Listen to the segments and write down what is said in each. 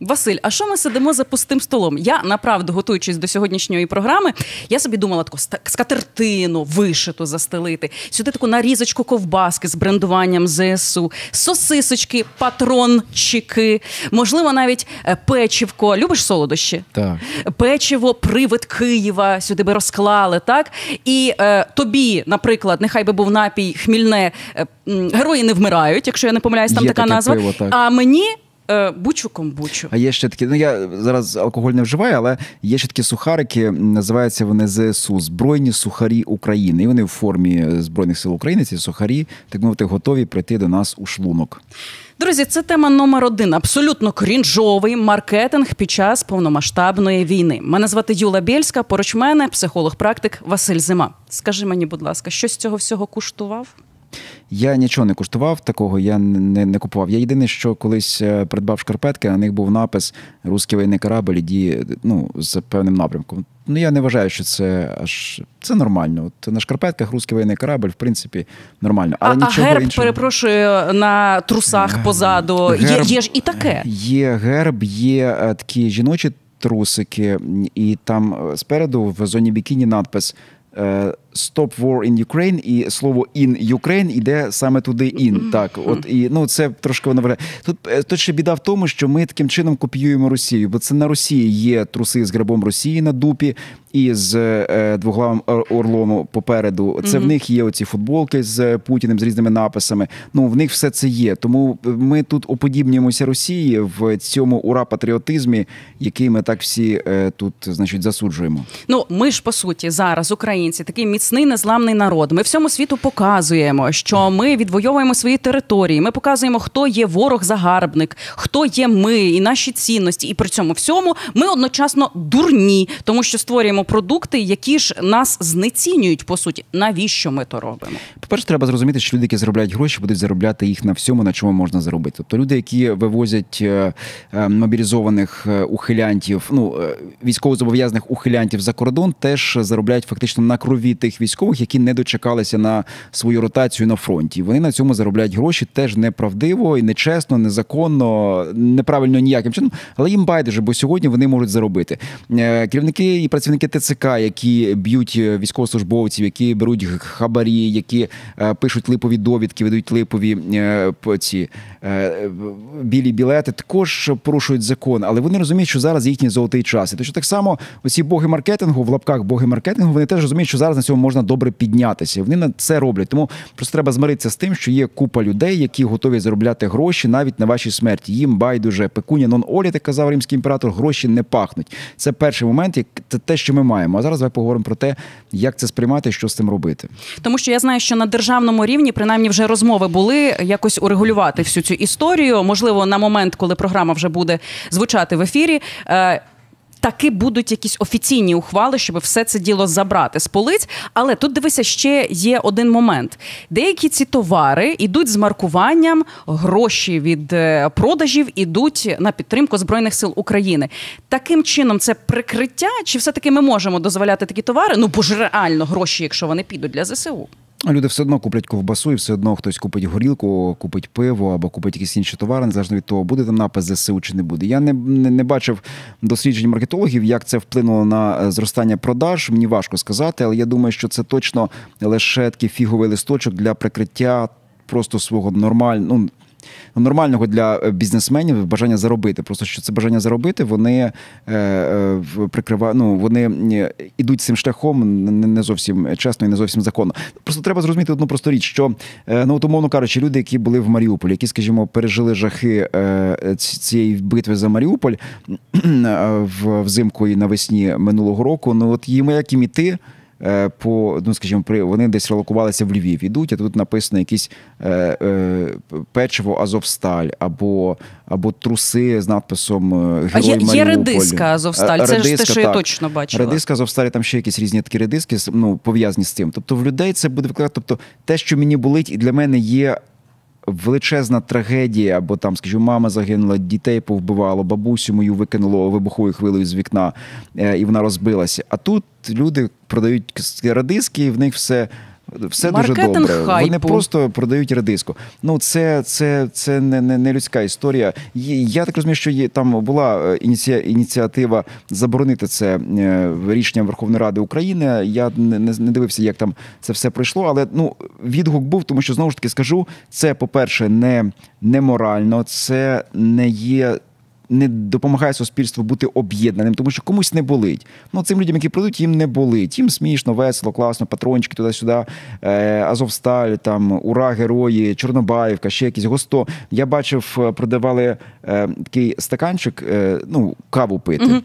Василь, а що ми сидимо за пустим столом? Я направду готуючись до сьогоднішньої програми, я собі думала таку скатертину вишиту застелити. Сюди таку нарізочку ковбаски з брендуванням ЗСУ, сосисочки, патрончики, можливо, навіть е, печівко. Любиш солодощі? Так. Печиво, привид Києва сюди би розклали, так? І е, тобі, наприклад, нехай би був напій хмільне, е, герої не вмирають, якщо я не помиляюсь, там Є така таке назва. пиво, так. А мені. Е, бучу комбучу. А є ще такі, ну я зараз алкоголь не вживаю, але є ще такі сухарики, називаються вони ЗСУ Збройні сухарі України. І вони в формі Збройних сил України, ці сухарі, так мовити, готові прийти до нас у шлунок. Друзі, це тема номер один. Абсолютно крінжовий маркетинг під час повномасштабної війни. Мене звати Юла Бєльська, поруч мене, психолог-практик Василь Зима. Скажи мені, будь ласка, що з цього всього куштував? Я нічого не куштував такого, я не не купував. Я єдине, що колись е, придбав шкарпетки, на них був напис Руський воєнний корабль іді ну, з певним напрямком. Ну я не вважаю, що це аж це нормально. От на шкарпетках русський воєнний корабль, в принципі, нормально. Але а, нічого а герб, іншого... перепрошую, на трусах позаду. Герб, є, є ж і таке. Є герб, є е, такі жіночі трусики, і там е, спереду в зоні бікіні надпис. Stop War in Ukraine і слово in Ukraine іде саме туди in. Так, от і ну це трошки воно Тут е, тут ще біда в тому, що ми таким чином копіюємо Росію, бо це на Росії є труси з грибом Росії на дупі і з е, двоглавим орлом попереду. Це mm-hmm. в них є оці футболки з Путіним з різними написами. Ну в них все це є. Тому ми тут уподібнюємося Росії в цьому ура-патріотизмі, який ми так всі е, тут, значить, засуджуємо. Ну ми ж по суті зараз українці такий міцний міцний незламний народ. Ми всьому світу показуємо, що ми відвоюємо свої території. Ми показуємо, хто є ворог-загарбник, хто є ми і наші цінності. І при цьому всьому ми одночасно дурні, тому що створюємо продукти, які ж нас знецінюють. По суті, навіщо ми то робимо? По перше, треба зрозуміти, що люди, які заробляють гроші, будуть заробляти їх на всьому, на чому можна заробити. Тобто люди, які вивозять е, е, мобілізованих е, ухилянтів, ну військовозобов'язаних ухилянтів за кордон, теж заробляють фактично на крові тих тих військових, які не дочекалися на свою ротацію на фронті. Вони на цьому заробляють гроші теж неправдиво і нечесно, незаконно, неправильно ніяким чином, але їм байдуже, бо сьогодні вони можуть заробити. Е, керівники і працівники ТЦК, які б'ють військовослужбовців, які беруть хабарі, які е, пишуть липові довідки, ведуть липові е, ці білі білети, також порушують закон, але вони розуміють, що зараз їхній золотий час. І то що так само оці боги маркетингу в лапках боги маркетингу, вони теж розуміють, що зараз на цьому можна добре піднятися. Вони на це роблять. Тому просто треба змиритися з тим, що є купа людей, які готові заробляти гроші навіть на вашій смерті. Їм байдуже пекуня нон олі, як казав римський імператор, гроші не пахнуть. Це перший момент, як це те, що ми маємо. А зараз давай поговоримо про те, як це сприймати, що з цим робити. Тому що я знаю, що на державному рівні принаймні вже розмови були якось урегулювати всю цю історію. Можливо, на момент, коли програма вже буде звучати в ефірі. Таки будуть якісь офіційні ухвали, щоб все це діло забрати з полиць. Але тут дивися, ще є один момент: деякі ці товари йдуть з маркуванням, гроші від е, продажів ідуть на підтримку збройних сил України. Таким чином, це прикриття, чи все таки ми можемо дозволяти такі товари? Ну бо ж реально гроші, якщо вони підуть для ЗСУ. Люди все одно куплять ковбасу, і все одно хтось купить горілку, купить пиво або купить якісь інші товари, незалежно від того, буде там напис ЗСУ чи не буде. Я не, не не, бачив досліджень маркетологів, як це вплинуло на е, зростання продаж. Мені важко сказати, але я думаю, що це точно лише такий фіговий листочок для прикриття просто свого нормального. Ну, нормального для е, бізнесменів бажання заробити. Просто що це бажання заробити, вони е, е, прикривають, ну вони ідуть цим шляхом не зовсім чесно і не зовсім законно. Просто треба зрозуміти одну просту річ, що ну от, умовно кажучи, люди, які були в Маріуполі, які, скажімо, пережили жахи цієї битви за Маріуполь взимку і навесні минулого року. Ну от їм як іти. Е, по ну, скажімо, при вони десь релокувалися в Львів. Ідуть, а тут написано якісь е, е, печиво Азовсталь або або труси з надписом е, Герой А є, є редиска Азовсталь. Це редиска, ж те, що так. я точно бачила. Редиска Азовсталі, там ще якісь різні такі редиски ну, пов'язані з цим. Тобто в людей це буде викликати. Тобто те, що мені болить, і для мене є величезна трагедія, бо там, скажімо, мама загинула, дітей повбивало, бабусю мою викинуло вибуховою хвилею з вікна, е, і вона розбилася. А тут люди продають радиски, і в них все Все Маркетинг дуже добре. хайпу. Вони просто продають редиску. Ну це, це, це не, не, не людська історія. Я так розумію, що є там була е, ініці- ініціатива заборонити це е, рішенням Верховної Ради України. Я не, не, не дивився, як там це все пройшло, але ну відгук був, тому що знову ж таки скажу, це по-перше, не, не морально, це не є. Не допомагає суспільству бути об'єднаним, тому що комусь не болить. Ну цим людям, які прийдуть, їм не болить. Їм смішно, весело, класно, патрончики туди-сюди, е, Азовсталь, там Ура, герої, Чорнобаївка, ще якісь госто. Я бачив, е, продавали е, такий стаканчик, е, ну каву пити.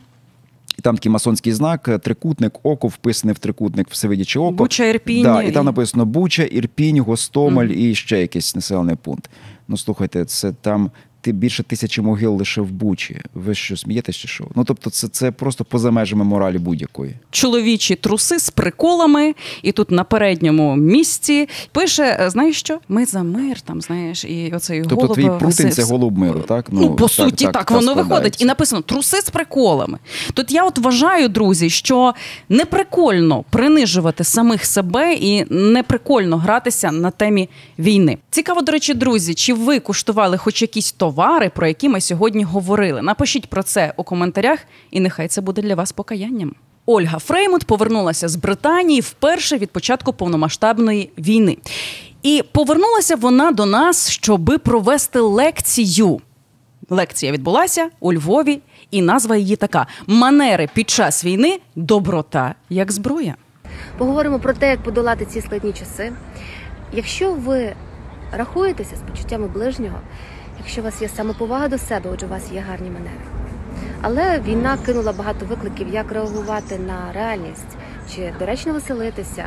І там такий масонський знак, трикутник, око вписане в трикутник, всевидяче око. Буча, Ірпінь Да, і там написано Буча, Ірпінь, Гостомель і ще якийсь населений пункт. Ну слухайте, це там ти більше тисячі могил лише в Бучі. Ви що, смієтесь чи що? Ну тобто, це, це просто поза межами моралі будь-якої. чоловічі труси з приколами, і тут на передньому місці пише: е, знаєш що? Ми за мир, там знаєш, і оцей Тобто голуб твій Прутин Василь- це голуб миру, так? Ну, по суті, так, воно виходить. І написано труси з приколами. Тут я от вважаю, друзі, що не прикольно принижувати самих себе і не прикольно гратися на темі війни. Цікаво, до речі, друзі, чи ви куштували хоч якісь товари, про які ми сьогодні говорили? Напишіть про це у коментарях, і нехай це буде для вас покаянням. Ольга Фреймут повернулася з Британії вперше від початку повномасштабної війни. І повернулася вона до нас, щоби провести лекцію. Лекція відбулася у Львові, і назва її така: Манери під час війни доброта як зброя. Поговоримо про те, як подолати ці складні часи. Якщо ви рахуєтеся з почуттями ближнього, якщо у вас є самоповага до себе, отже, у вас є гарні манери. Але війна кинула багато викликів, як реагувати на реальність, чи доречно веселитися,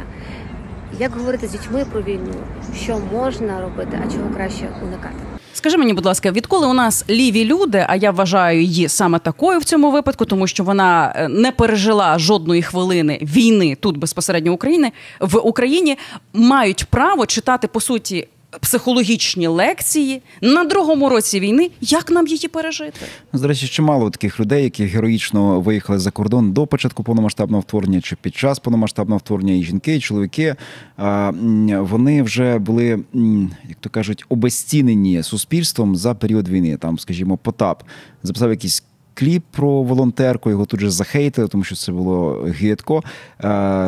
як говорити з дітьми про війну, що можна робити, а чого краще уникати. Скажи мені, будь ласка, відколи у нас ліві люди, а я вважаю її саме такою в цьому випадку, тому що вона е, не пережила жодної хвилини війни тут безпосередньо України в Україні, мають право читати по суті психологічні лекції на другому році війни. Як нам її пережити? До речі, чимало таких людей, які героїчно виїхали за кордон до початку повномасштабного вторгнення чи під час повномасштабного вторгнення, і жінки, і чоловіки. Вони вже були, як то кажуть, обезцінені суспільством за період війни. Там, скажімо, Потап записав якийсь. Кліп про волонтерку, його тут же захейтили, тому що це було гидко. Е,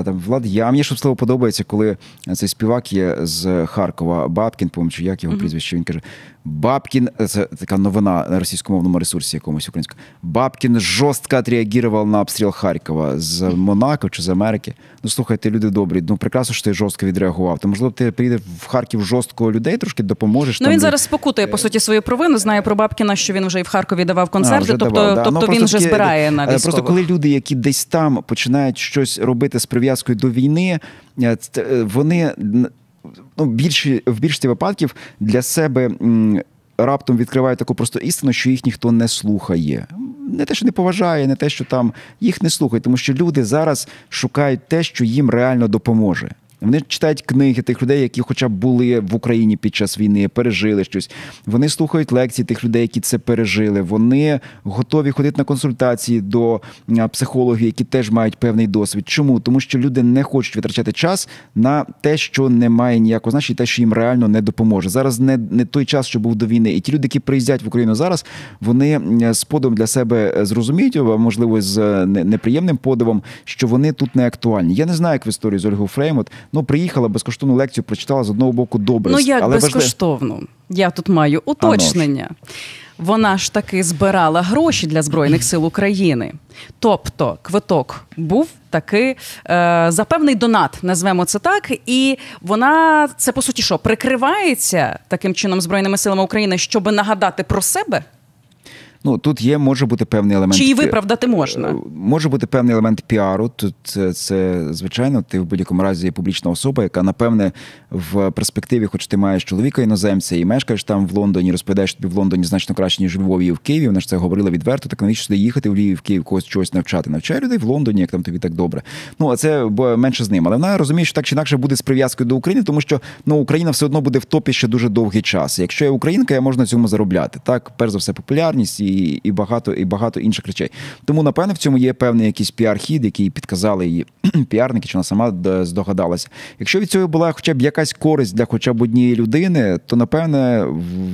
Там Влад Я. Мені що слово подобається, коли цей співак є з Харкова, Бабкін, по чи як його прізвище. Він каже: Бабкін, це така новина на російськомовному ресурсі якомусь українському. Бабкін жорстко відреагував на обстріл Харкова з Монако чи з Америки. Ну слухайте, люди добрі. Ну прекрасно, що ти жорстко відреагував. То можливо, ти приїдеш в Харків жорстко людей, трошки допоможеш. Ну там, він де- зараз спокутує по суті свою провину. Знає про Бабкіна, що він вже і в Харкові давав концерти. вже тобто, давав, да. тобто Ну, він вже збирає на е, військових. Просто коли люди, які десь там починають щось робити з прив'язкою до війни, е, е, вони ну, більші, в більшості випадків для себе м, раптом відкривають таку просто істину, що їх ніхто не слухає. Не те, що не поважає, не те, що там їх не слухають, тому що люди зараз шукають те, що їм реально допоможе. Вони читають книги тих людей, які хоча б були в Україні під час війни, пережили щось. Вони слухають лекції тих людей, які це пережили. Вони готові ходити на консультації до психологів, які теж мають певний досвід. Чому? Тому що люди не хочуть витрачати час на те, що не має ніякого значення, те, що їм реально не допоможе. Зараз не, не той час, що був до війни. І ті люди, які приїздять в Україну зараз, вони м, з подивом для себе е, зрозуміють, а можливо, з е, неприємним подивом, що вони тут не актуальні. Я не знаю, як в історії з Ольгою Фреймут. Ну, приїхала безкоштовну лекцію, прочитала з одного боку добре. Ну як але важливо- безкоштовно? Я тут маю уточнення. Вона ж таки збирала гроші для Збройних сил України. Тобто квиток був таки е, за певний донат, назвемо це так. І вона це по суті що прикривається таким чином Збройними силами України, щоб нагадати про себе, Ну тут є, може бути певний елемент. чи її виправдати можна? Е, Може бути певний елемент піару. Тут це, це звичайно, ти в будь-якому разі публічна особа, яка напевне в перспективі, хоч ти маєш чоловіка іноземця і мешкаєш там в Лондоні, розповідаєш тобі в Лондоні значно краще, ніж в Львові і в Києві. Вона ж це говорила відверто. Так навіщо сюди їхати в Львів, в Київ, когось чогось навчати? Навчай людей в Лондоні, як там тобі так добре. Ну а це бо менше з ним. Але вона розуміє, що так чи інакше буде з прив'язкою до України, тому що ну Україна все одно буде в топі ще дуже довгий час. Якщо я українка, я можу на цьому заробляти. Так, перш за все, популярність і і і, багато і багато інших речей. Тому, напевне, в цьому є певний якийсь піар-хід, який підказали її піарники, чи вона сама здогадалася. Якщо від цього була хоча б якась користь для хоча б однієї людини, то напевне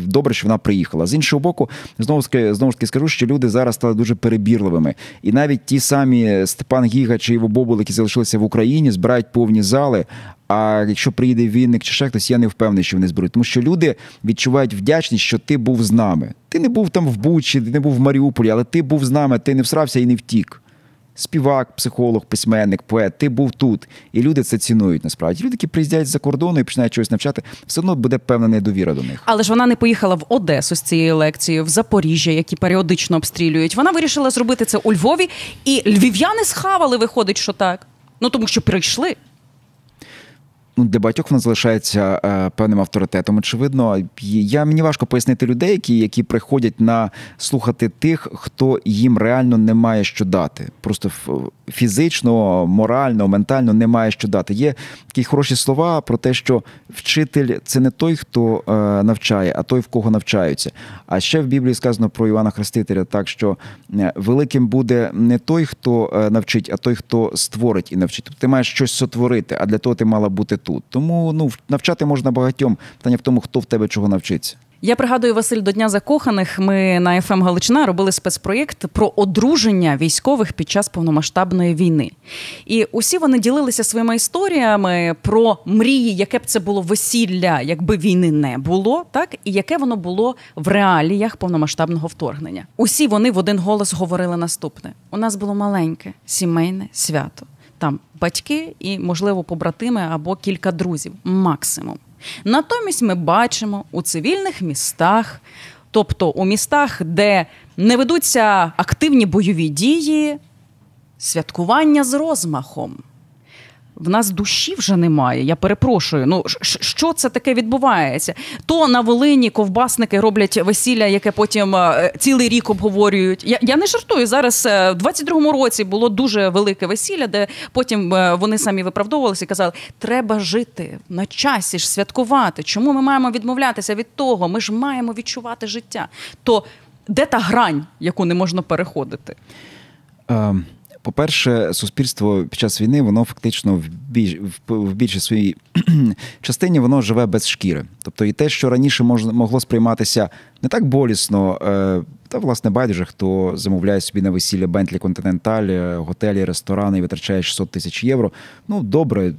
добре, що вона приїхала. З іншого боку, знову знову ж таки скажу, що люди зараз стали дуже перебірливими, і навіть ті самі Степан Гіга чи Іво Бобул, які залишилися в Україні, збирають повні зали. А якщо приїде Вінник чи ще хтось, я не впевнений, що вони зберуть. Тому що люди відчувають вдячність, що ти був з нами. Ти не був там в Бучі, ти не був в Маріуполі, але ти був з нами, ти не всрався і не втік. Співак, психолог, письменник, поет, ти був тут. І люди це цінують насправді. Люди, які приїздять з-за кордону і починають щось навчати, все одно буде певна недовіра до них. Але ж вона не поїхала в Одесу з цією лекцією, в Запоріжжя, які періодично обстрілюють. Вона вирішила зробити це у Львові, і львів'яни схавали, виходить, що так. Ну тому що прийшли для багатьох вона залишається е, певним авторитетом. Очевидно, я мені важко пояснити людей, які які приходять на слухати тих, хто їм реально не має що дати. Просто фізично, морально, ментально не має що дати. Є такі хороші слова про те, що вчитель це не той, хто е, навчає, а той, в кого навчаються. А ще в Біблії сказано про Івана Хрестителя, так що е, великим буде не той, хто навчить, а той, хто створить і навчить. Тобто ти маєш щось сотворити, а для того ти мала бути тут. Тому ну навчати можна багатьом. Питання в тому, хто в тебе чого навчиться. Я пригадую Василь до Дня закоханих. Ми на ФМ ем Галичина робили спецпроєкт про одруження військових під час повномасштабної війни. І усі вони ділилися своїми історіями про мрії, яке б це було весілля, якби війни не було, так і яке воно було в реаліях повномасштабного вторгнення. Усі вони в один голос говорили наступне: у нас було маленьке сімейне свято там батьки і, можливо, побратими або кілька друзів, максимум. Натомість ми бачимо у цивільних містах, тобто у містах, де не ведуться активні бойові дії, святкування з розмахом в нас душі вже немає. Я перепрошую. Ну що це таке відбувається? То на Волині ковбасники роблять весілля, яке потім е, цілий рік обговорюють. Я я не жартую зараз. Е, в 22-му році було дуже велике весілля, де потім е, вони самі виправдовувалися і казали: треба жити на часі ж святкувати. Чому ми маємо відмовлятися від того? Ми ж маємо відчувати життя. То де та грань, яку не можна переходити? Um по-перше, суспільство під час війни воно фактично в більш в більшій своїй частині воно живе без шкіри. Тобто, і те, що раніше могло сприйматися не так болісно, е, та власне байдуже, хто замовляє собі на весілля Бентлі Континенталь, готелі, ресторани і витрачає 600 тисяч євро. Ну добре,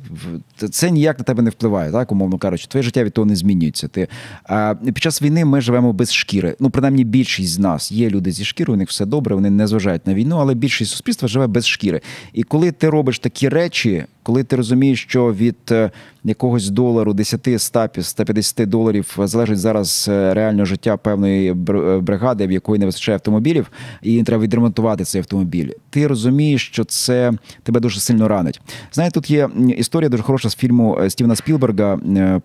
це ніяк на тебе не впливає, так умовно кажучи, твоє життя від того не змінюється. Ти а під час війни ми живемо без шкіри. Ну, принаймні, більшість з нас є люди зі шкірою, у них все добре, вони не зважають на війну, але більшість суспільства живе без шкіри. І коли ти робиш такі речі, коли ти розумієш, що від е, якогось долару 10, 100, 150 доларів залежить зараз е, реально життя певної е, бригади, в якої не вистачає автомобілів, і треба відремонтувати цей автомобіль. Ти розумієш, що це тебе дуже сильно ранить. Знаєте, тут є історія дуже хороша з фільму Стівена Спілберга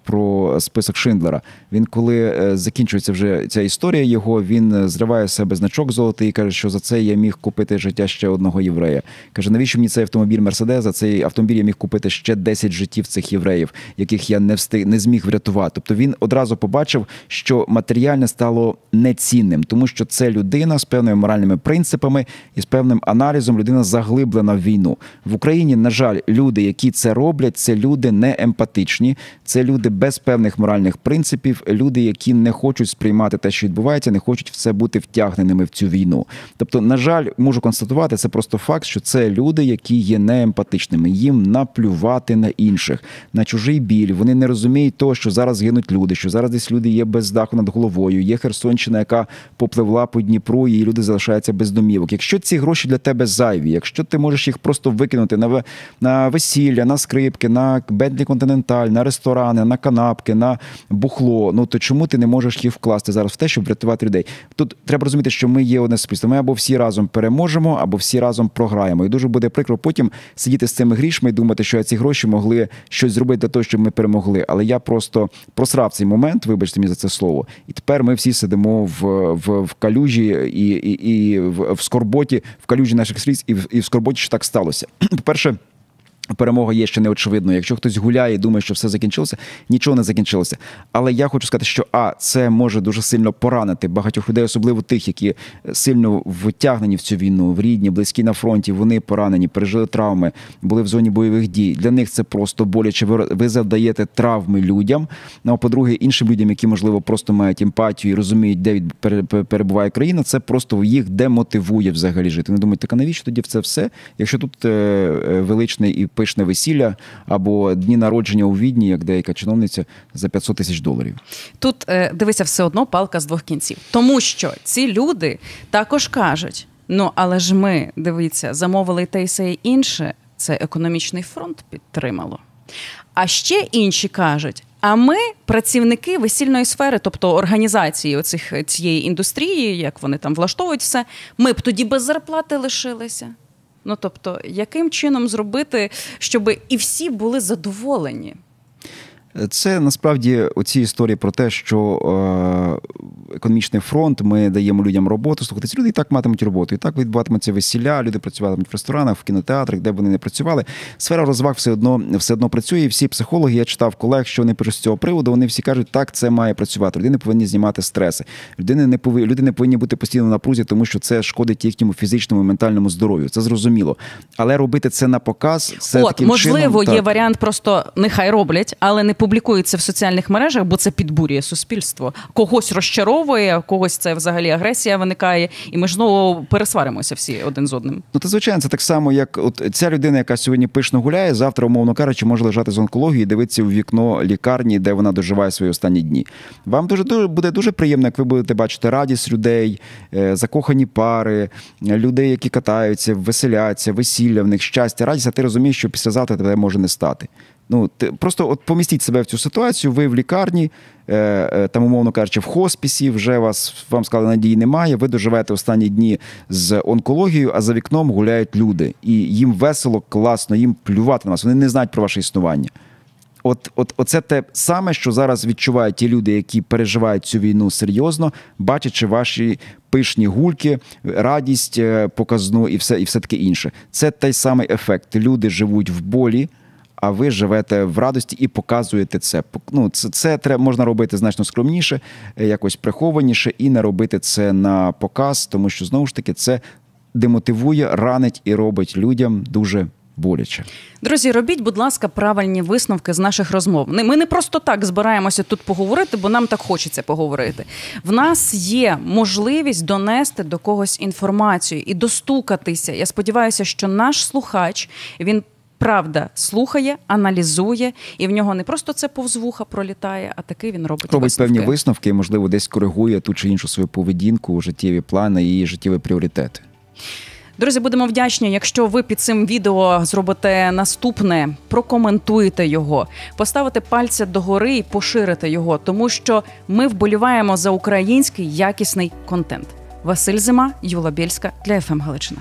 про список Шиндлера. Він коли закінчується вже ця історія, його він зриває з себе значок золотий і каже, що за це я міг купити життя ще одного єврея. Каже, навіщо мені цей автомобіль Мерседес? За цей автомобіль я міг купити ще 10 життів цих євреїв, яких я не встиг не зміг врятувати. Тобто він одразу побачив, що матеріальне стало нецінним, тому що це людина з певними моральними принципами і з певним аналізом. Людина заглиблена в війну в Україні. На жаль, люди, які це роблять, це люди не емпатичні, це люди без певних моральних принципів, люди, які не хочуть сприймати те, що відбувається, не хочуть в це бути втягненими в цю війну. Тобто, на жаль, можу констатувати це просто факт, що це люди, які є неемпатичними. Їм наплювати на інших, на чужий біль. Вони не розуміють того, що зараз гинуть люди, що зараз десь люди є без даху над головою. Є Херсонщина, яка попливла по Дніпру, і люди залишаються без домівок. Якщо ці гроші для тебе зайві, якщо ти можеш їх просто викинути на на весілля, на скрипки, на Бентлі Континенталь, на ресторани, на канапки, на бухло, ну то чому ти не можеш їх вкласти зараз в те, щоб врятувати людей? Тут треба розуміти, що ми є одне суспільство. Ми або всі разом переможемо, або всі разом програємо. І дуже буде прикро потім сидіти з цими грішми і думати, що ці гроші могли щось зробити для того, щоб ми перемогли. Але я просто просрав цей момент, вибачте мені за це слово. І тепер ми всі сидимо в в, в калюжі і і, і в, в скорботі, в калюжі наших сліз, і в, і в скорботі, що так сталося. По перше. Перемога є ще не очевидною. Якщо хтось гуляє і думає, що все закінчилося, нічого не закінчилося. Але я хочу сказати, що а це може дуже сильно поранити багатьох людей, особливо тих, які сильно втягнені в цю війну, в рідні, близькі на фронті. Вони поранені, пережили травми, були в зоні бойових дій. Для них це просто боляче. Ви, завдаєте травми людям. Ну а по-друге, іншим людям, які можливо просто мають емпатію і розуміють, де перебуває країна, це просто їх демотивує взагалі жити. Вони думають, так а навіщо тоді це все? Якщо тут е, е, величний і пишне весілля або дні народження у відні, як деяка чиновниця, за 500 тисяч доларів. Тут е, дивися, все одно палка з двох кінців. Тому що ці люди також кажуть: ну але ж ми, дивіться, замовили те й се інше. Це економічний фронт підтримало. А ще інші кажуть: а ми працівники весільної сфери, тобто організації оцих цієї індустрії, як вони там влаштовують все, ми б тоді без зарплати лишилися. Ну тобто, яким чином зробити, щоб і всі були задоволені? Це насправді оці історії про те, що е, економічний фронт, ми даємо людям роботу. Слухайте, ці люди і так матимуть роботу, і так відбуватимуться весілля, люди працюватимуть в ресторанах, в кінотеатрах, де б вони не працювали. Сфера розваг все одно все одно працює. І всі психологи, я читав колег, що вони пишуть з цього приводу. Вони всі кажуть, так це має працювати. Людини повинні знімати стреси. Людини не повинні, люди не повинні бути постійно на напрузі, тому що це шкодить їхньому фізичному і ментальному здоров'ю. Це зрозуміло. Але робити це на показ, це От, таким можливо, чином, є так. варіант, просто нехай роблять, але не публікується в соціальних мережах, бо це підбурює суспільство. Когось розчаровує, когось це взагалі агресія виникає, і ми ж знову пересваримося всі один з одним. Ну, то звичайно, це так само, як от ця людина, яка сьогодні пишно гуляє, завтра, умовно кажучи, може лежати з онкологією і дивитися у вікно лікарні, де вона доживає свої останні дні. Вам дуже, дуже буде дуже приємно, як ви будете бачити радість людей, е, закохані пари, людей, які катаються, веселяться, весілля в них щастя, радість, а ти розумієш, що післязавтра тебе може не стати. Ну, ти просто от помістіть себе в цю ситуацію, ви в лікарні, е, е, там, умовно кажучи, в хоспісі, вже вас вам сказали, надії немає. Ви доживаєте останні дні з онкологією, а за вікном гуляють люди. І їм весело, класно, їм плювати на вас. Вони не знають про ваше існування. От, от, оце те саме, що зараз відчувають ті люди, які переживають цю війну серйозно, бачачи ваші пишні гульки, радість е, показну і все, і все таке інше. Це той самий ефект. Люди живуть в болі. А ви живете в радості і показуєте це. Ну, це, це треба можна робити значно скромніше, е, якось прихованіше, і не робити це на показ, тому що знову ж таки це демотивує, ранить і робить людям дуже боляче. Друзі, робіть, будь ласка, правильні висновки з наших розмов. Ми не просто так збираємося тут поговорити, бо нам так хочеться поговорити. В нас є можливість донести до когось інформацію і достукатися. Я сподіваюся, що наш слухач він. Правда, слухає, аналізує, і в нього не просто це повз вуха пролітає, а таки він робить Робить висновки. певні висновки, і, можливо, десь коригує ту чи іншу свою поведінку, життєві плани і життєві пріоритети. Друзі, будемо вдячні, якщо ви під цим відео зробите наступне, прокоментуєте його, поставите пальця догори і поширите його, тому що ми вболіваємо за український якісний контент. Василь Зима, Юла Бєльська для ФМ Галичина.